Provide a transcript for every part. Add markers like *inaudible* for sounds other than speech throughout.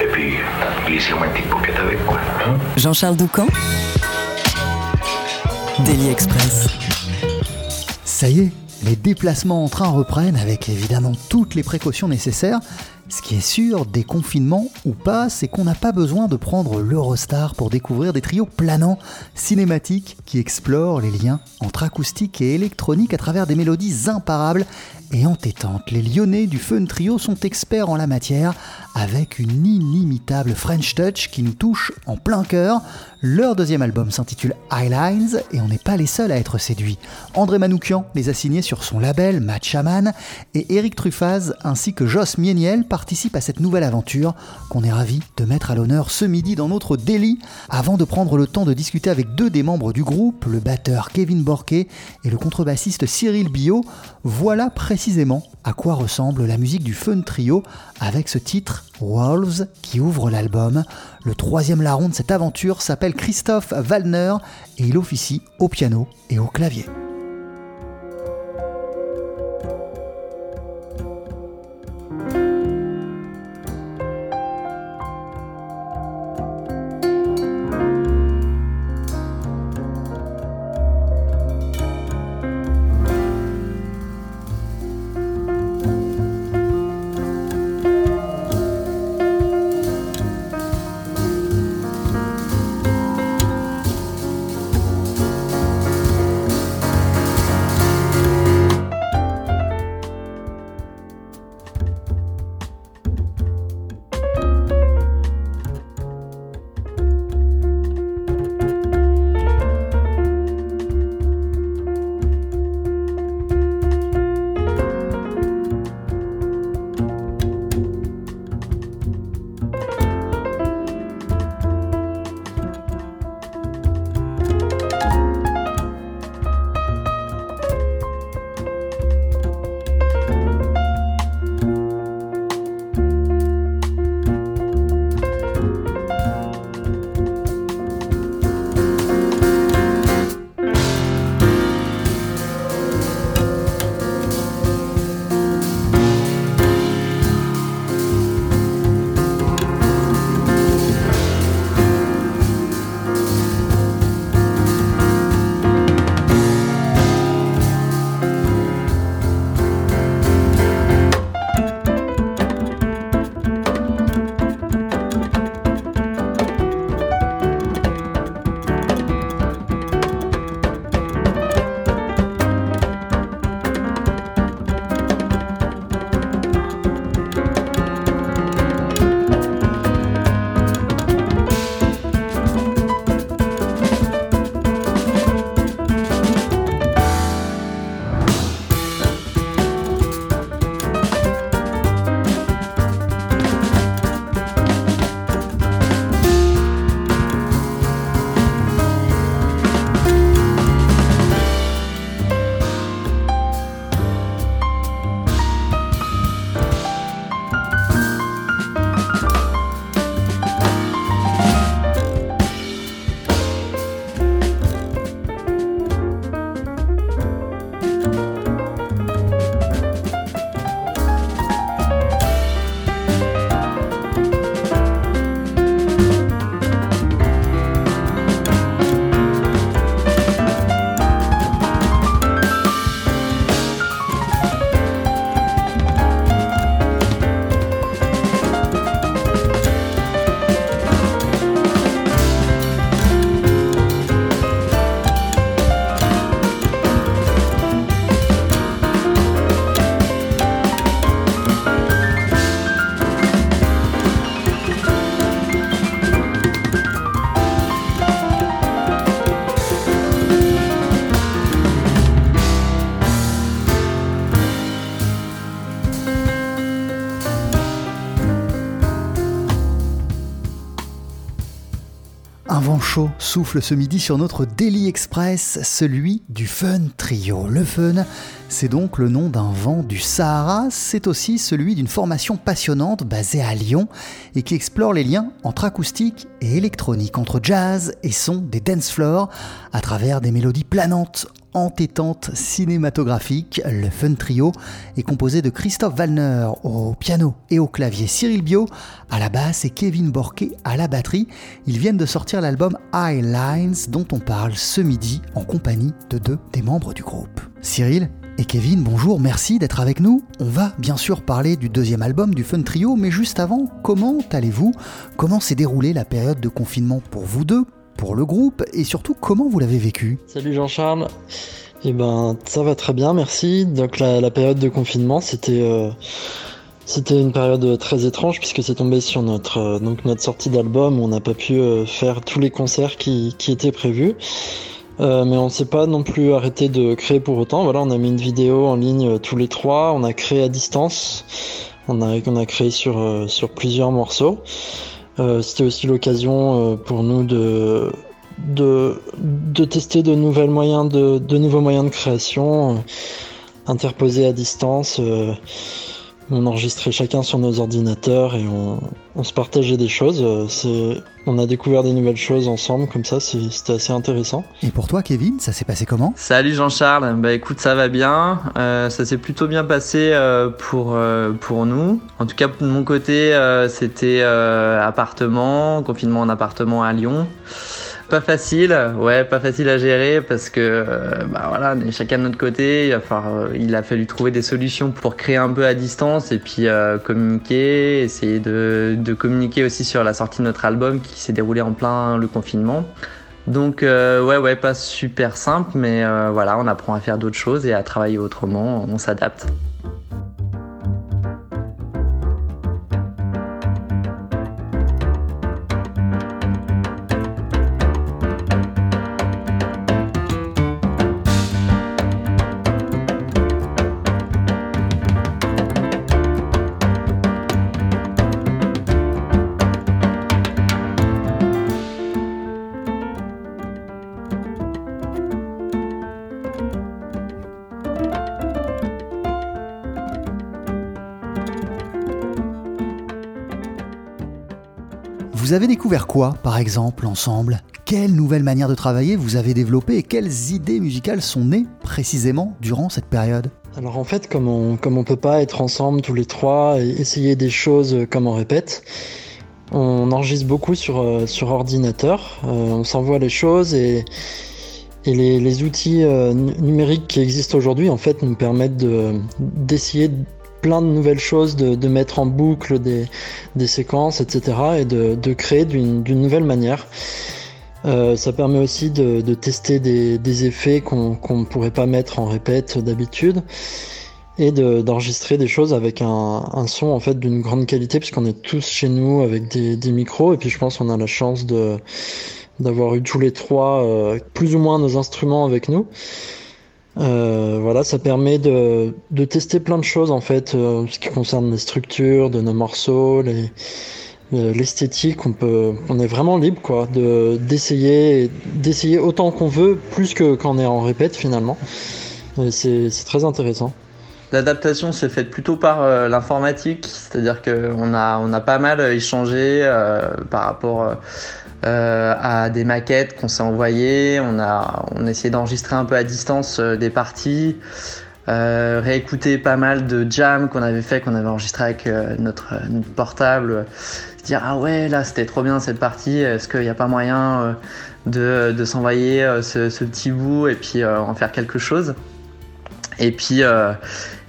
Et puis, glissez-moi une petite paupiette avec, quoi. hein. Jean-Charles Doucan. Daily Express. Ça y est, les déplacements en train reprennent avec évidemment toutes les précautions nécessaires. Ce qui est sûr, déconfinement ou pas, c'est qu'on n'a pas besoin de prendre l'Eurostar pour découvrir des trios planants, cinématiques, qui explorent les liens entre acoustique et électronique à travers des mélodies imparables et entêtantes. Les Lyonnais du Fun Trio sont experts en la matière, avec une inimitable French Touch qui nous touche en plein cœur. Leur deuxième album s'intitule Highlines et on n'est pas les seuls à être séduits. André Manoukian les a signés sur son label Matt Shaman et Eric Truffaz ainsi que Joss Mieniel participent à cette nouvelle aventure qu'on est ravi de mettre à l'honneur ce midi dans notre délit avant de prendre le temps de discuter avec deux des membres du groupe, le batteur Kevin Borquet et le contrebassiste Cyril Bio. Voilà précisément à quoi ressemble la musique du Fun Trio avec ce titre Wolves qui ouvre l'album. Le troisième larron de cette aventure s'appelle Christophe Wallner et il officie au piano et au clavier. Souffle ce midi sur notre Daily Express, celui du Fun Trio. Le Fun, c'est donc le nom d'un vent du Sahara, c'est aussi celui d'une formation passionnante basée à Lyon et qui explore les liens entre acoustique et électronique, entre jazz et son des dance floors, à travers des mélodies planantes entêtante cinématographique. Le Fun Trio est composé de Christophe Wallner au piano et au clavier, Cyril Bio à la basse et Kevin Borquet à la batterie. Ils viennent de sortir l'album High Lines dont on parle ce midi en compagnie de deux des membres du groupe. Cyril et Kevin, bonjour, merci d'être avec nous. On va bien sûr parler du deuxième album du Fun Trio, mais juste avant, comment allez-vous? Comment s'est déroulée la période de confinement pour vous deux? Pour le groupe et surtout comment vous l'avez vécu Salut Jean-Charles. Eh ben, ça va très bien, merci. Donc la, période de confinement, c'était euh, c'était une période très étrange puisque c'est tombé sur notre euh, notre sortie d'album. On n'a pas pu euh, faire tous les concerts qui, étaient prévus. mais on ne s'est pas non plus arrêté de créer pour autant. Voilà, on a mis une vidéo en ligne tous les trois. On a créé à distance. On a, créé sur plusieurs morceaux. Euh, c'était aussi l'occasion euh, pour nous de, de, de, tester de, nouvelles moyens de, de nouveaux moyens de création, euh, interposés à distance. On enregistrait chacun sur nos ordinateurs et on, on se partageait des choses. on a découvert des nouvelles choses ensemble, comme ça, c'était assez intéressant. Et pour toi, Kevin, ça s'est passé comment? Salut Jean-Charles, bah écoute, ça va bien. Euh, ça s'est plutôt bien passé euh, pour, euh, pour nous. En tout cas, de mon côté, c'était appartement, confinement en appartement à Lyon pas facile, ouais, pas facile à gérer parce que euh, bah voilà, on est chacun de notre côté. Euh, il a fallu trouver des solutions pour créer un peu à distance et puis euh, communiquer, essayer de, de, communiquer aussi sur la sortie de notre album qui s'est déroulé en plein le confinement. Donc ouais, ouais, pas super simple, mais voilà, on apprend à faire d'autres choses et à travailler autrement. On s'adapte. Vous avez découvert quoi, par exemple, ensemble? Quelle nouvelle manière de travailler vous avez développée et quelles idées musicales sont nées précisément durant cette période? Alors en fait, comme on comme on peut pas être ensemble tous les trois et essayer des choses comme on répète, on enregistre beaucoup sur euh, sur ordinateur. Euh, on s'envoie les choses et et les, les outils euh, numériques qui existent aujourd'hui en fait nous permettent de d'essayer plein de nouvelles choses, de, mettre en boucle des, séquences, etc. et de, créer d'une nouvelle manière. Euh, ça permet aussi de, tester des, effets qu'on ne pourrait pas mettre en répète d'habitude et d'enregistrer des choses avec un, son en fait d'une grande qualité puisqu'on est tous chez nous avec des, micros et puis je pense qu'on a la chance de d'avoir eu tous les trois euh, plus ou moins nos instruments avec nous. Euh, voilà, ça permet de, de, tester plein de choses en fait, euh, ce qui concerne les structures de nos morceaux, les, l'esthétique. On peut, on est vraiment libre quoi, de d'essayer, d'essayer autant qu'on veut, plus que quand on est en répète finalement. C'est, c'est très intéressant. L'adaptation s'est faite plutôt par euh, l'informatique, c'est-à-dire qu'on a, on a pas mal échangé euh, par rapport euh, à des maquettes qu'on s'est envoyées. On a, essayé d'enregistrer un peu à distance des parties, réécouter pas mal de jams qu'on avait fait, qu'on avait enregistré avec notre, portable. Se dire ah ouais là c'était trop bien cette partie. Est-ce qu'il n'y a pas moyen de, de s'envoyer ce, ce, petit bout et puis en faire quelque chose? Et puis euh,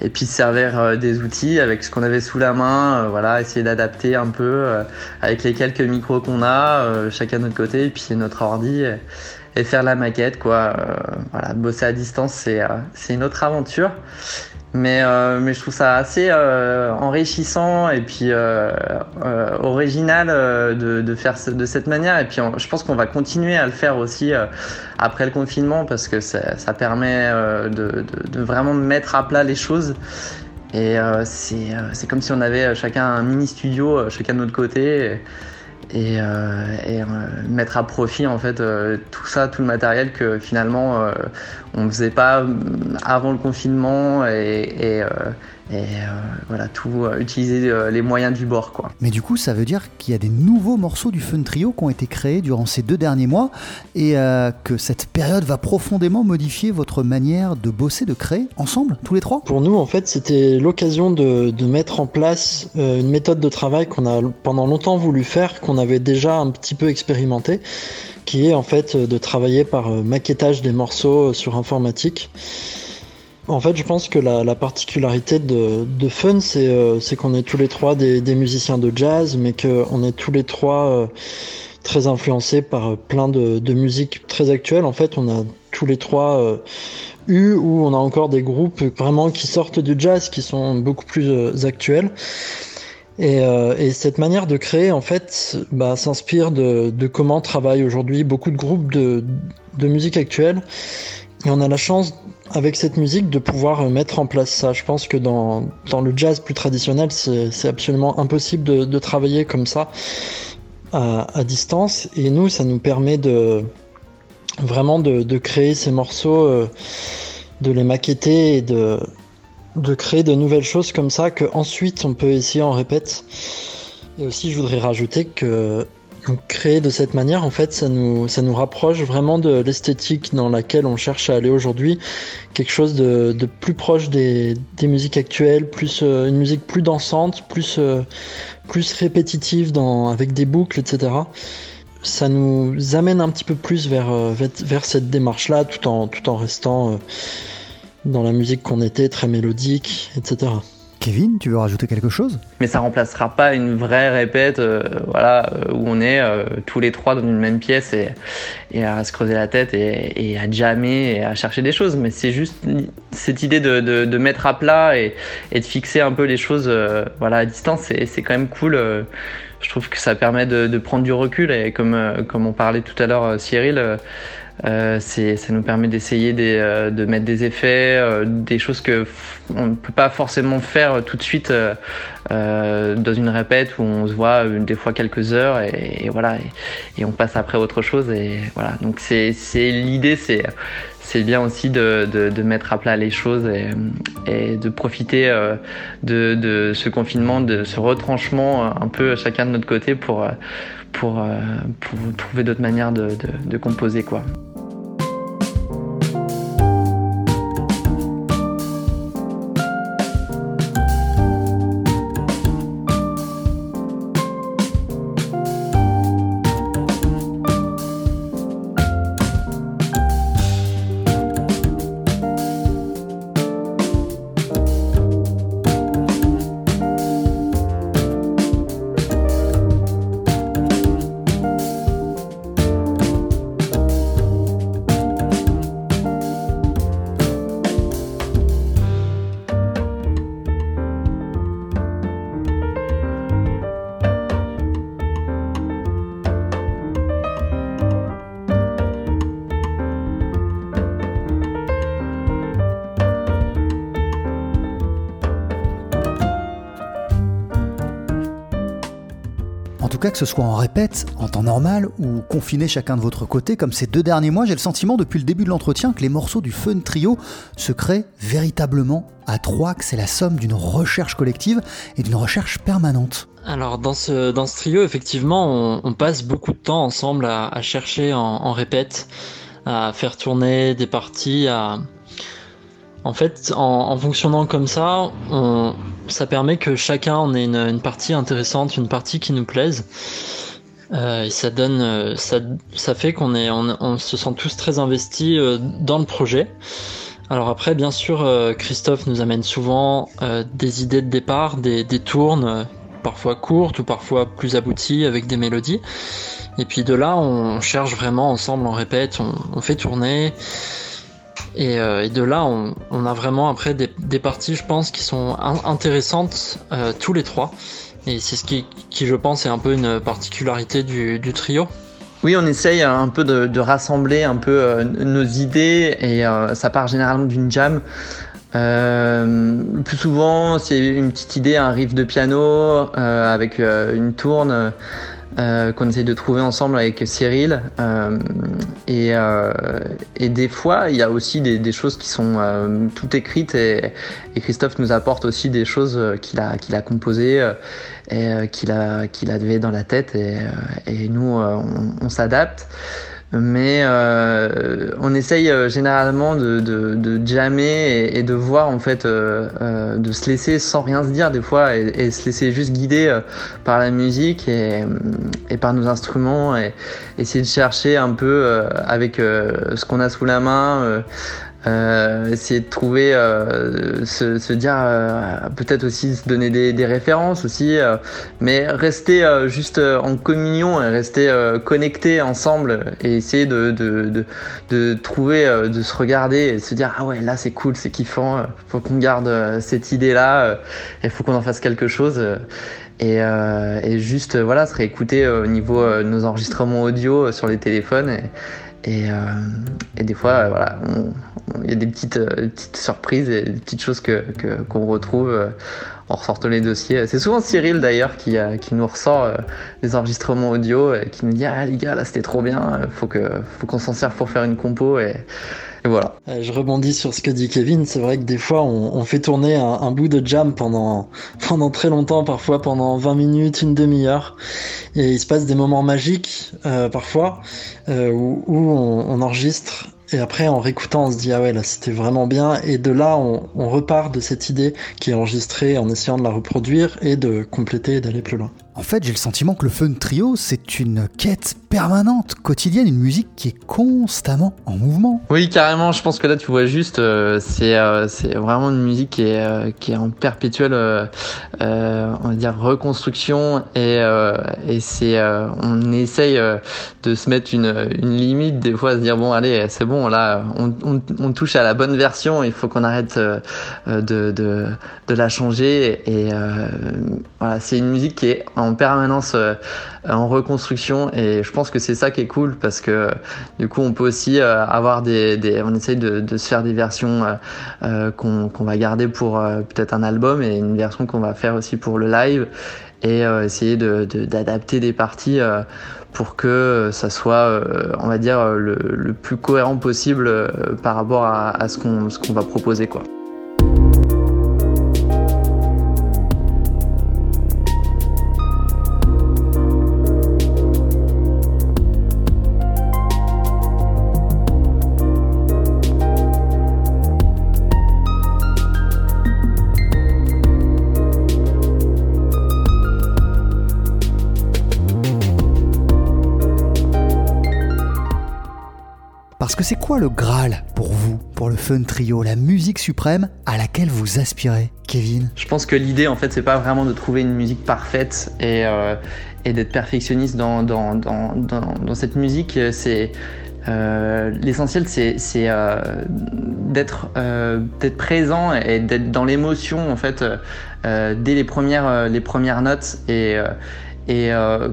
et puis servir euh, des outils avec ce qu'on avait sous la main, euh, voilà, essayer d'adapter un peu avec les quelques micros qu'on a, chacun de notre côté, et puis notre ordi, et, faire la maquette, quoi. voilà, bosser à distance, c'est une autre aventure. Mais, euh, mais je trouve ça assez euh, enrichissant et puis euh, original de, faire de cette manière. Et puis je pense qu'on va continuer à le faire aussi après le confinement parce que ça, permet de, de, de, vraiment mettre à plat les choses. Et c'est comme si on avait chacun un mini studio, chacun de notre côté. et, et mettre à profit en fait tout ça, tout le matériel que finalement on ne faisait pas avant le confinement et, et et euh, voilà, tout euh, utiliser euh, les moyens du bord. Quoi. Mais du coup, ça veut dire qu'il y a des nouveaux morceaux du Fun Trio qui ont été créés durant ces deux derniers mois et que cette période va profondément modifier votre manière de bosser, de créer ensemble, tous les trois? Pour nous, en fait, c'était l'occasion de, de, mettre en place une méthode de travail qu'on a pendant longtemps voulu faire, qu'on avait déjà un petit peu expérimenté qui est en fait de travailler par maquettage des morceaux sur informatique. En fait, je pense que la, particularité de, Fun, euh, c'est qu'on est tous les trois des, musiciens de jazz, mais qu'on est tous les trois euh, très influencés par plein de, de musiques très actuelles. En fait, on a tous les trois euh, eu ou on a encore des groupes vraiment qui sortent du jazz, qui sont beaucoup plus actuels. Et, cette manière de créer, en fait, bah, s'inspire de, comment travaillent aujourd'hui beaucoup de groupes de, musique actuelle. Et on a la chance avec cette musique de pouvoir euh, mettre en place ça. Je pense que dans, le jazz plus traditionnel, c'est absolument impossible de, travailler comme ça à, distance. Et nous, ça nous permet de vraiment de créer ces morceaux, euh, de les maqueter et de, de créer de nouvelles choses comme ça que ensuite on peut essayer en répète. Et aussi, je voudrais rajouter que créer de cette manière, en fait, ça nous, ça nous rapproche vraiment de l'esthétique dans laquelle on cherche à aller aujourd'hui. Quelque chose de, de plus proche des, des, musiques actuelles, plus euh, une musique plus dansante, plus, euh, plus répétitive dans, avec des boucles, etc. Ça nous amène un petit peu plus vers, euh, vers cette démarche-là, tout en, tout en restant dans la musique qu'on était, très mélodique, etc. Kevin, tu veux rajouter quelque chose? Mais ça remplacera pas une vraie répète, euh, voilà, euh, où on est euh, tous les trois dans une même pièce et, à se creuser la tête et, à jammer et à chercher des choses. Mais c'est juste cette idée de, de, mettre à plat et, de fixer un peu les choses, voilà, à distance. C'est quand même cool. je trouve que ça permet de, prendre du recul et comme comme on parlait tout à l'heure, Cyril ça nous permet d'essayer de mettre des effets, des choses que on ne peut pas forcément faire tout de suite euh, dans une répète où on se voit des fois quelques heures et, voilà et, on passe après autre chose et voilà donc c'est l'idée c'est c'est bien aussi de, de, de, mettre à plat les choses et, et de profiter de, de, ce confinement, de ce retranchement un peu chacun de notre côté pour, pour, pour trouver d'autres manières de, de composer quoi. Que ce soit en répète, en temps normal ou confiné chacun de votre côté, comme ces deux derniers mois, j'ai le sentiment depuis le début de l'entretien que les morceaux du Fun Trio se créent véritablement à trois, que c'est la somme d'une recherche collective et d'une recherche permanente. Alors dans ce, trio, effectivement, on, passe beaucoup de temps ensemble à, chercher en, répète, à faire tourner des parties, à, en fait, en, fonctionnant comme ça, ça permet que chacun en ait une, partie intéressante, une partie qui nous plaise. Euh, et ça donne, euh, ça, fait qu'on est, on, se sent tous très investis euh, dans le projet. Alors après, bien sûr, Christophe nous amène souvent des idées de départ, des, des tournes, parfois courtes ou parfois plus abouties avec des mélodies. Et puis de là, on cherche vraiment ensemble, on répète, on fait tourner. Euh, et, de là, on, a vraiment après des, parties, je pense, qui sont intéressantes euh, tous les trois. Et c'est ce qui, je pense, est un peu une particularité du, trio. Oui, on essaye un peu de, rassembler un peu euh, nos idées et ça part généralement d'une jam. plus souvent, c'est une petite idée, un riff de piano avec une tourne qu'on essaye de trouver ensemble avec Cyril. Euh, et, euh, et, des fois, il y a aussi des, des choses qui sont euh, toutes écrites et, et, Christophe nous apporte aussi des choses qu'il a, qu'il a composées et qu'il a, qu'il avait dans la tête et, et nous, on s'adapte mais euh, on essaye euh, généralement de, de, de jammer et, et, de voir en fait, euh, euh, de se laisser sans rien se dire des fois et, et se laisser juste guider euh, par la musique et, et, par nos instruments et essayer de chercher un peu avec ce qu'on a sous la main euh, essayer de trouver, euh, se, se, dire, euh, peut-être aussi se donner des, des références aussi, euh, mais rester euh, juste en communion et rester connecté ensemble et essayer de, de, de, de, trouver, de se regarder et se dire ah ouais là c'est cool, c'est kiffant, faut qu'on garde cette idée là, il faut qu'on en fasse quelque chose. Et, et, juste voilà se réécouter au niveau de nos enregistrements audio sur les téléphones et, et, euh, et, des fois, euh, voilà, il y a des petites, euh, petites surprises et des petites choses que qu'on retrouve euh, en ressortant les dossiers. C'est souvent Cyril d'ailleurs qui, qui nous ressort des enregistrements audio et qui nous dit ah les gars là c'était trop bien, faut que faut qu'on s'en serve pour faire une compo et et voilà. Je rebondis sur ce que dit Kevin. C'est vrai que des fois, on, fait tourner un, bout de jam pendant, *laughs* pendant très longtemps, parfois pendant 20 minutes, une demi-heure. Et il se passe des moments magiques, euh, parfois, euh, où, on, enregistre. Et après, en réécoutant, on se dit, ah ouais, là, c'était vraiment bien. Et de là, on, on repart de cette idée qui est enregistrée en essayant de la reproduire et de compléter et d'aller plus loin. En fait, j'ai le sentiment que le Fun Trio, c'est une quête permanente, quotidienne, une musique qui est constamment en mouvement. Oui, carrément. Je pense que là, tu vois juste, euh, c'est euh, vraiment une musique qui est euh, qui est en perpétuelle, euh, on va dire reconstruction et et c'est on essaye de se mettre une une limite des fois, à se dire bon, allez, c'est bon, là, on, on, on, touche à la bonne version. Il faut qu'on arrête de, de de la changer et voilà, c'est une musique qui est permanence euh, en reconstruction et je pense que c'est ça qui est cool parce que du coup on peut aussi euh, avoir des, on essaye de, de, se faire des versions euh, qu'on va garder pour peut-être un album et une version qu'on va faire aussi pour le live et essayer de d'adapter des parties pour que ça soit on va dire le, le plus cohérent possible par rapport à, à ce qu'on ce qu'on va proposer quoi. Parce que c'est quoi le Graal pour vous, pour le Fun Trio, la musique suprême à laquelle vous aspirez, Kevin? Je pense que l'idée, en fait, c'est pas vraiment de trouver une musique parfaite et, euh, d'être perfectionniste dans, cette musique. C'est euh, l'essentiel, c'est euh, d'être présent et d'être dans l'émotion, en fait, dès les premières notes et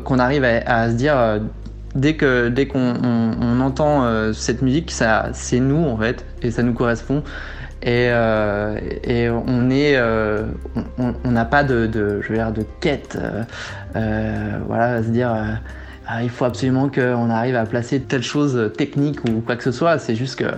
qu'on arrive à, se dire dès que dès qu'on on, on entend euh, cette musique, ça c'est nous en fait et ça nous correspond. Et, euh, on est euh, on n'a pas de, de, de quête voilà à se dire il faut absolument qu'on arrive à placer telle chose technique ou quoi que ce soit. C'est juste que,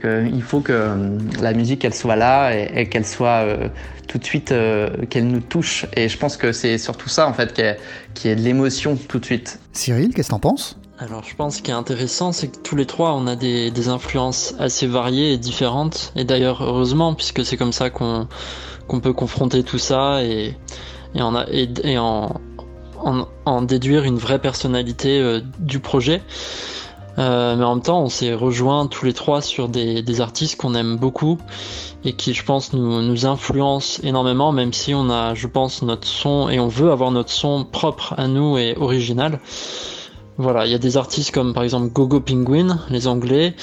que, il faut que la musique elle soit là et, et qu'elle soit euh, tout de suite euh, qu'elle nous touche. Et je pense que c'est surtout ça en fait qui est, qui est de l'émotion tout de suite. Cyril, qu'est-ce que t'en penses? Alors je pense qu'il est intéressant, c'est que tous les trois, on a des, des influences assez variées et différentes. Et d'ailleurs, heureusement, puisque c'est comme ça qu'on qu'on peut confronter tout ça et, et, en, a, et, et en, en, déduire une vraie personnalité euh, du projet. Euh, mais en même temps, on s'est rejoint tous les trois sur des, artistes qu'on aime beaucoup et qui, je pense, nous, nous influencent énormément, même si on a, je pense, notre son et on veut avoir notre son propre à nous et original. Voilà, il y a des artistes comme par exemple Gogo Penguin, les Anglais,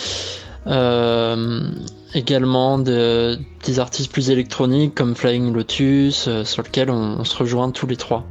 euh, également de, des artistes plus électroniques comme Flying Lotus, sur lesquels on, on se rejoint tous les trois.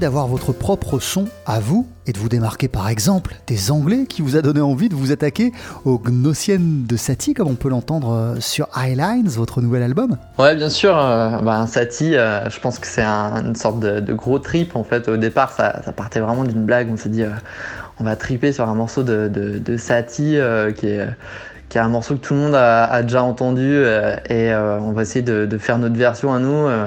D'avoir votre propre son à vous et de vous démarquer par exemple des Anglais qui vous a donné envie de vous attaquer aux Gnossiennes de Satie, comme on peut l'entendre euh, sur Highlines, votre nouvel album Ouais, bien sûr. Euh, euh, je pense que c'est une sorte de, gros trip. En fait, au départ, ça, partait vraiment d'une blague. On s'est dit, on va triper sur un morceau de, de, qui est qui est un morceau que tout le monde a, déjà entendu et on va essayer de, faire notre version à nous. Euh,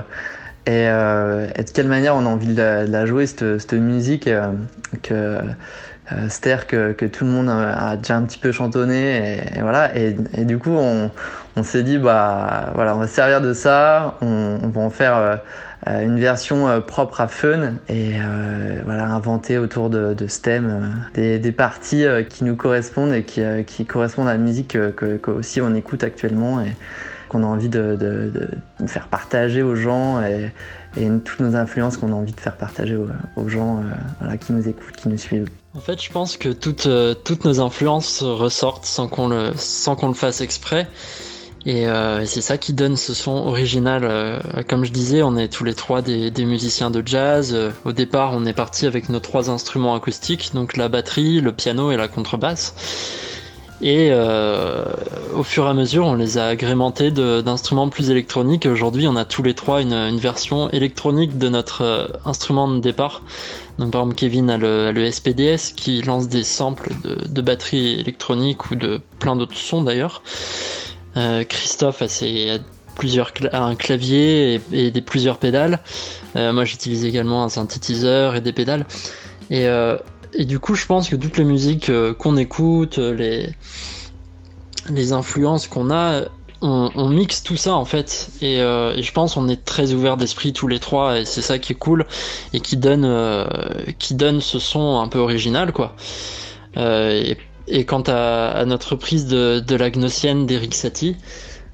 et, de quelle manière on a envie de la, jouer, cette, cette musique euh, que euh, Ster que, que, tout le monde a déjà un petit peu chantonné et, voilà. Et, et, du coup on, on s'est dit bah voilà on va se servir de ça on, on va en faire une version propre à Fun et voilà inventer autour de, de ce thème des, des, parties qui nous correspondent et qui, qui correspondent à la musique que, que, aussi on écoute actuellement et qu'on a envie de, faire partager aux gens et, toutes nos influences qu'on a envie de faire partager aux, gens euh, qui nous écoutent, qui nous suivent. En fait, je pense que toutes, euh, toutes nos influences ressortent sans qu'on le, sans qu'on le fasse exprès. Et euh, c'est ça qui donne ce son original. comme je disais, on est tous les trois des musiciens de jazz. au départ, on est parti avec nos trois instruments acoustiques, donc la batterie, le piano et la contrebasse. Et euh, au fur et à mesure, on les a agrémentés d'instruments plus électroniques. Aujourd'hui, on a tous les trois une, version électronique de notre euh, instrument de départ. Donc, par exemple, Kevin a le, SPDS qui lance des samples de, de batterie électronique ou de plein d'autres sons d'ailleurs. Euh, Christophe a, plusieurs un clavier et, des plusieurs pédales. Moi, j'utilise également un synthétiseur et des pédales. Et et du coup, je pense que toutes les musiques euh, qu'on écoute, euh, les, influences qu'on a, on, mixe tout ça en fait. Euh, et, je pense qu'on est très ouvert d'esprit tous les trois, et c'est ça qui est cool et qui donne, qui donne ce son un peu original quoi. et, quant à, notre prise de, de la Gnossienne d'Eric Satie,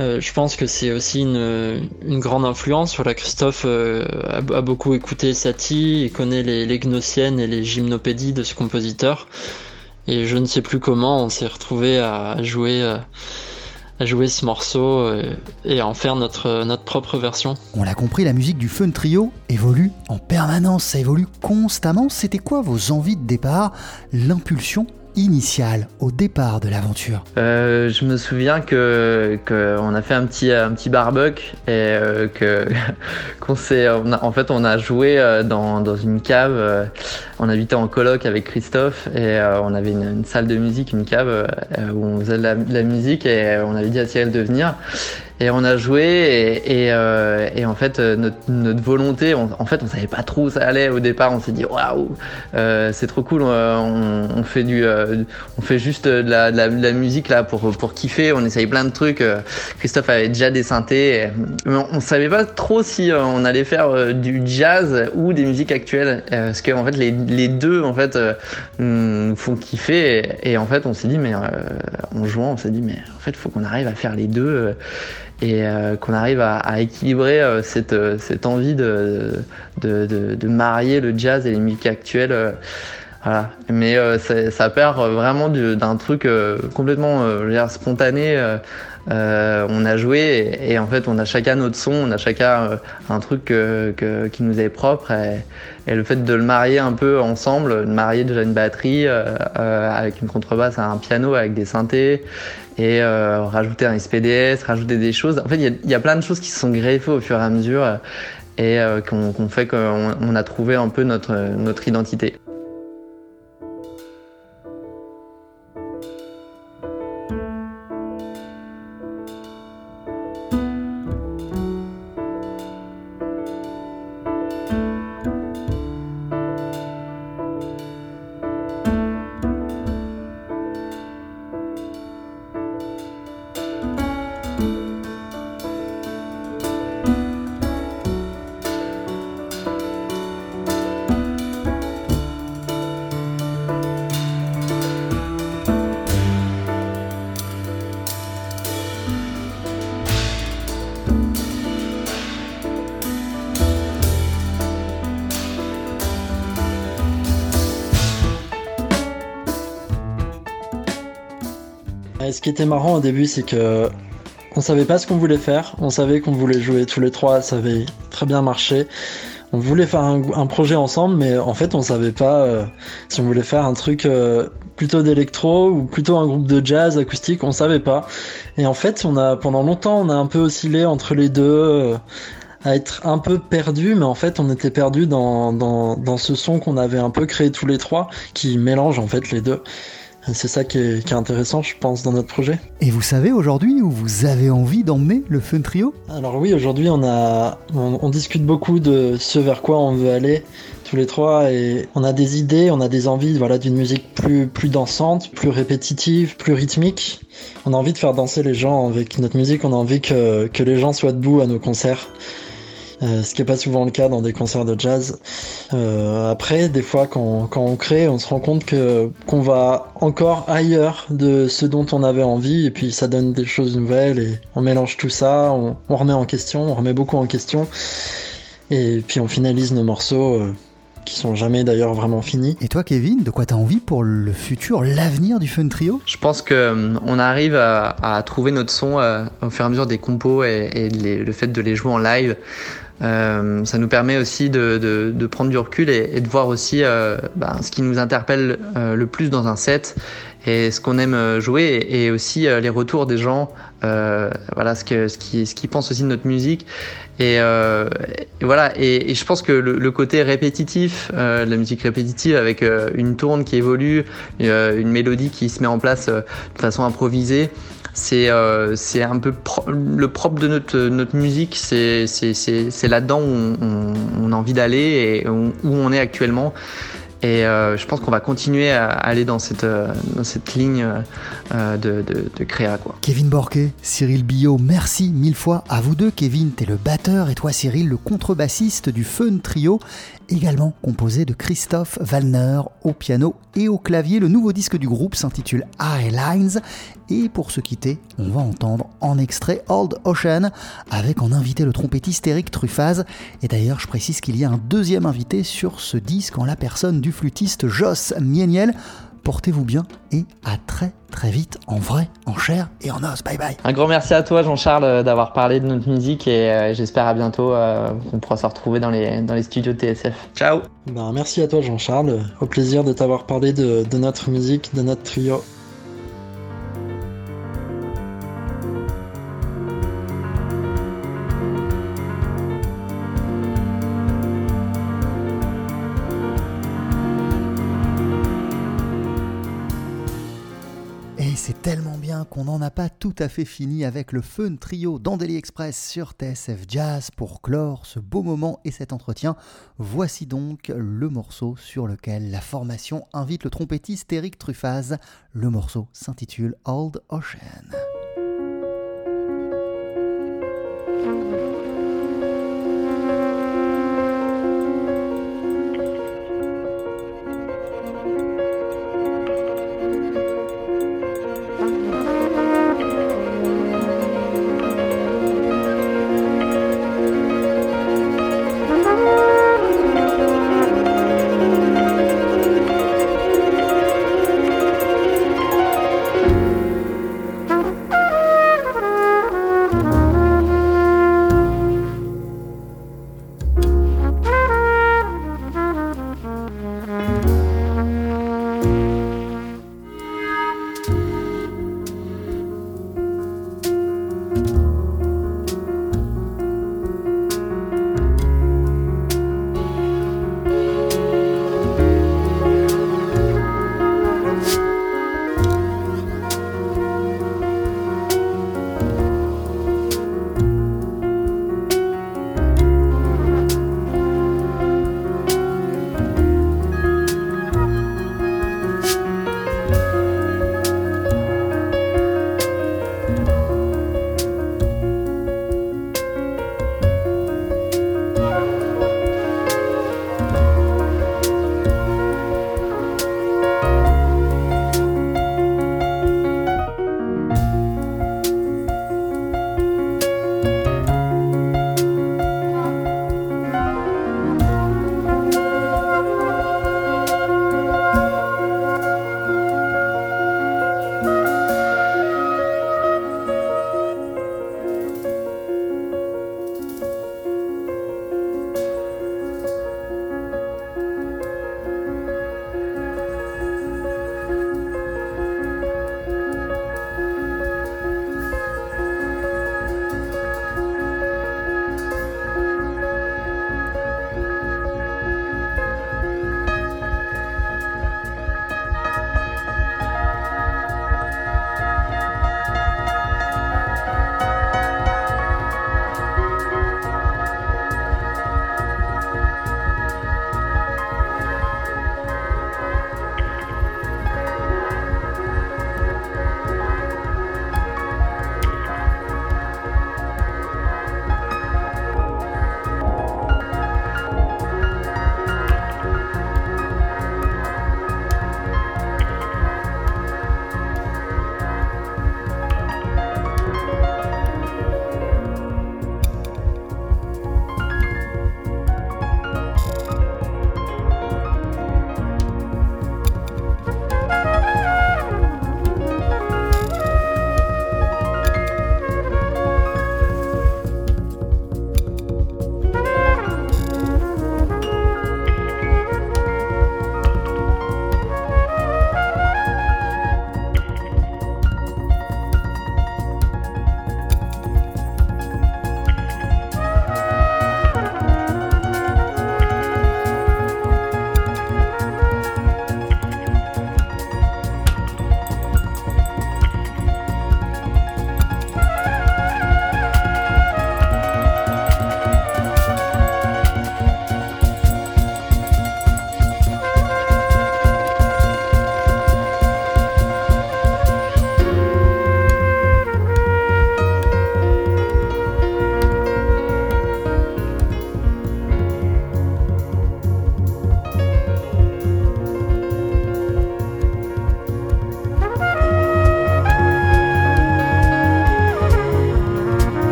euh, je pense que c'est aussi une, grande influence. Voilà, Christophe euh, a, beaucoup écouté Satie, il connaît les, gnossiennes et les gymnopédies de ce compositeur. Et je ne sais plus comment on s'est retrouvé à jouer, euh, jouer ce morceau et à en faire notre, notre propre version. On l'a compris, la musique du Fun Trio évolue en permanence, ça évolue constamment. C'était quoi vos envies de départ, l'impulsion initial au départ de l'aventure euh, Je me souviens que qu'on a fait un petit un petit barbecue et euh, que *laughs* qu'on s'est en fait on a joué euh, dans, dans une cave. on habitait en coloc avec Christophe et on avait une, salle de musique, une cave où on faisait de la, de la musique et on avait dit à Cyril de venir. Et on a joué et, euh, et en fait euh, notre, notre volonté, en fait on savait pas trop où ça allait au départ. On s'est dit waouh, euh, c'est trop cool. On, on, fait du, euh, on fait juste de la, de la, de la, musique là pour pour kiffer. On essaye plein de trucs. Christophe avait déjà des synthés, mais on, on savait pas trop si on allait faire du jazz ou des musiques actuelles, parce qu'en fait les, les deux en fait nous font kiffer. Et, et, en fait on s'est dit mais en jouant on s'est dit mais en fait faut qu'on arrive à faire les deux et euh, qu'on arrive à, équilibrer euh, cette, euh, cette, envie de, de, de, marier le jazz et les musiques actuelles. Voilà. Mais ça perd vraiment d'un truc complètement spontané. on a joué et, en fait on a chacun notre son, on a chacun un truc qui nous est propre et, et, le fait de le marier un peu ensemble, de marier déjà une batterie avec une contrebasse à un piano avec des synthés et euh, rajouter un SPDS, rajouter des choses. En fait, il y, a plein de choses qui se sont greffées au fur et à mesure euh, et euh, qu'on fait qu'on a trouvé un peu notre, notre identité. Ce qui était marrant au début, c'est que on savait pas ce qu'on voulait faire. On savait qu'on voulait jouer tous les trois, ça avait très bien marché. on voulait faire un, projet ensemble, mais en fait, on savait pas euh, si on voulait faire un truc euh, plutôt d'électro ou plutôt un groupe de jazz acoustique. On savait pas. Et en fait, on a pendant longtemps, on a un peu oscillé entre les deux, euh, à être un peu perdu, mais en fait, on était perdu dans, dans, dans ce son qu'on avait un peu créé tous les trois, qui mélange en fait les deux. C'est ça qui est, intéressant, je pense, dans notre projet. Et vous savez aujourd'hui où vous avez envie d'emmener le Fun Trio? Alors oui, aujourd'hui, on, a, on, discute beaucoup de ce vers quoi on veut aller tous les trois et on a des idées, on a des envies voilà, d'une musique plus, plus dansante, plus répétitive, plus rythmique. On a envie de faire danser les gens avec notre musique, on a envie que, que les gens soient debout à nos concerts. Euh, ce qui n'est pas souvent le cas dans des concerts de jazz. Euh, après, des fois, quand, quand, on crée, on se rend compte que qu'on va encore ailleurs de ce dont on avait envie, et puis ça donne des choses nouvelles, et on mélange tout ça, on, on remet en question, on remet beaucoup en question, et puis on finalise nos morceaux. Euh, qui sont jamais d'ailleurs vraiment finis. Et toi, Kevin, de quoi t'as envie pour le futur, l'avenir du Fun Trio? Je pense que on arrive à, trouver notre son au fur et à mesure des compos et, et le fait de les jouer en live. Euh, ça nous permet aussi de, de, de, prendre du recul et, et de voir aussi euh, bah, ce qui nous interpelle euh, le plus dans un set et ce qu'on aime euh, jouer et, aussi les retours des gens, voilà ce que ce qui ce qu'ils pensent aussi de notre musique et, et voilà et, et, je pense que le, le côté répétitif, la musique répétitive avec une tourne qui évolue, une mélodie qui se met en place de façon improvisée. C'est euh, c'est un peu le propre de notre, musique, c'est là-dedans où on, a envie d'aller et où on est actuellement. Et euh, je pense qu'on va continuer à aller dans cette, euh, ligne de, de, de, créa. Quoi. Kevin Borquet, Cyril Billot, merci mille fois à vous deux. Kevin, t'es le batteur et toi Cyril, le contrebassiste du Fun Trio également composé de Christophe Wallner au piano et au clavier. Le nouveau disque du groupe s'intitule Lines et pour se quitter, on va entendre en extrait Old Ocean avec en invité le trompettiste Eric Truffaz. Et d'ailleurs, je précise qu'il y a un deuxième invité sur ce disque en la personne du flûtiste Joss Mieniel portez-vous bien et à très très vite en vrai, en chair et en os. Bye bye. Un grand merci à toi Jean-Charles euh, d'avoir parlé de notre musique et euh, j'espère à bientôt euh, qu'on pourra se retrouver dans les, dans les studios de TSF. Ciao ben, Merci à toi Jean-Charles, au plaisir de t'avoir parlé de, de notre musique, de notre trio. Qu'on n'en a pas tout à fait fini avec le Fun Trio d'Andeli Express sur TSF Jazz pour clore ce beau moment et cet entretien. Voici donc le morceau sur lequel la formation invite le trompettiste Eric Truffaz. Le morceau s'intitule Old Ocean.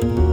Bye.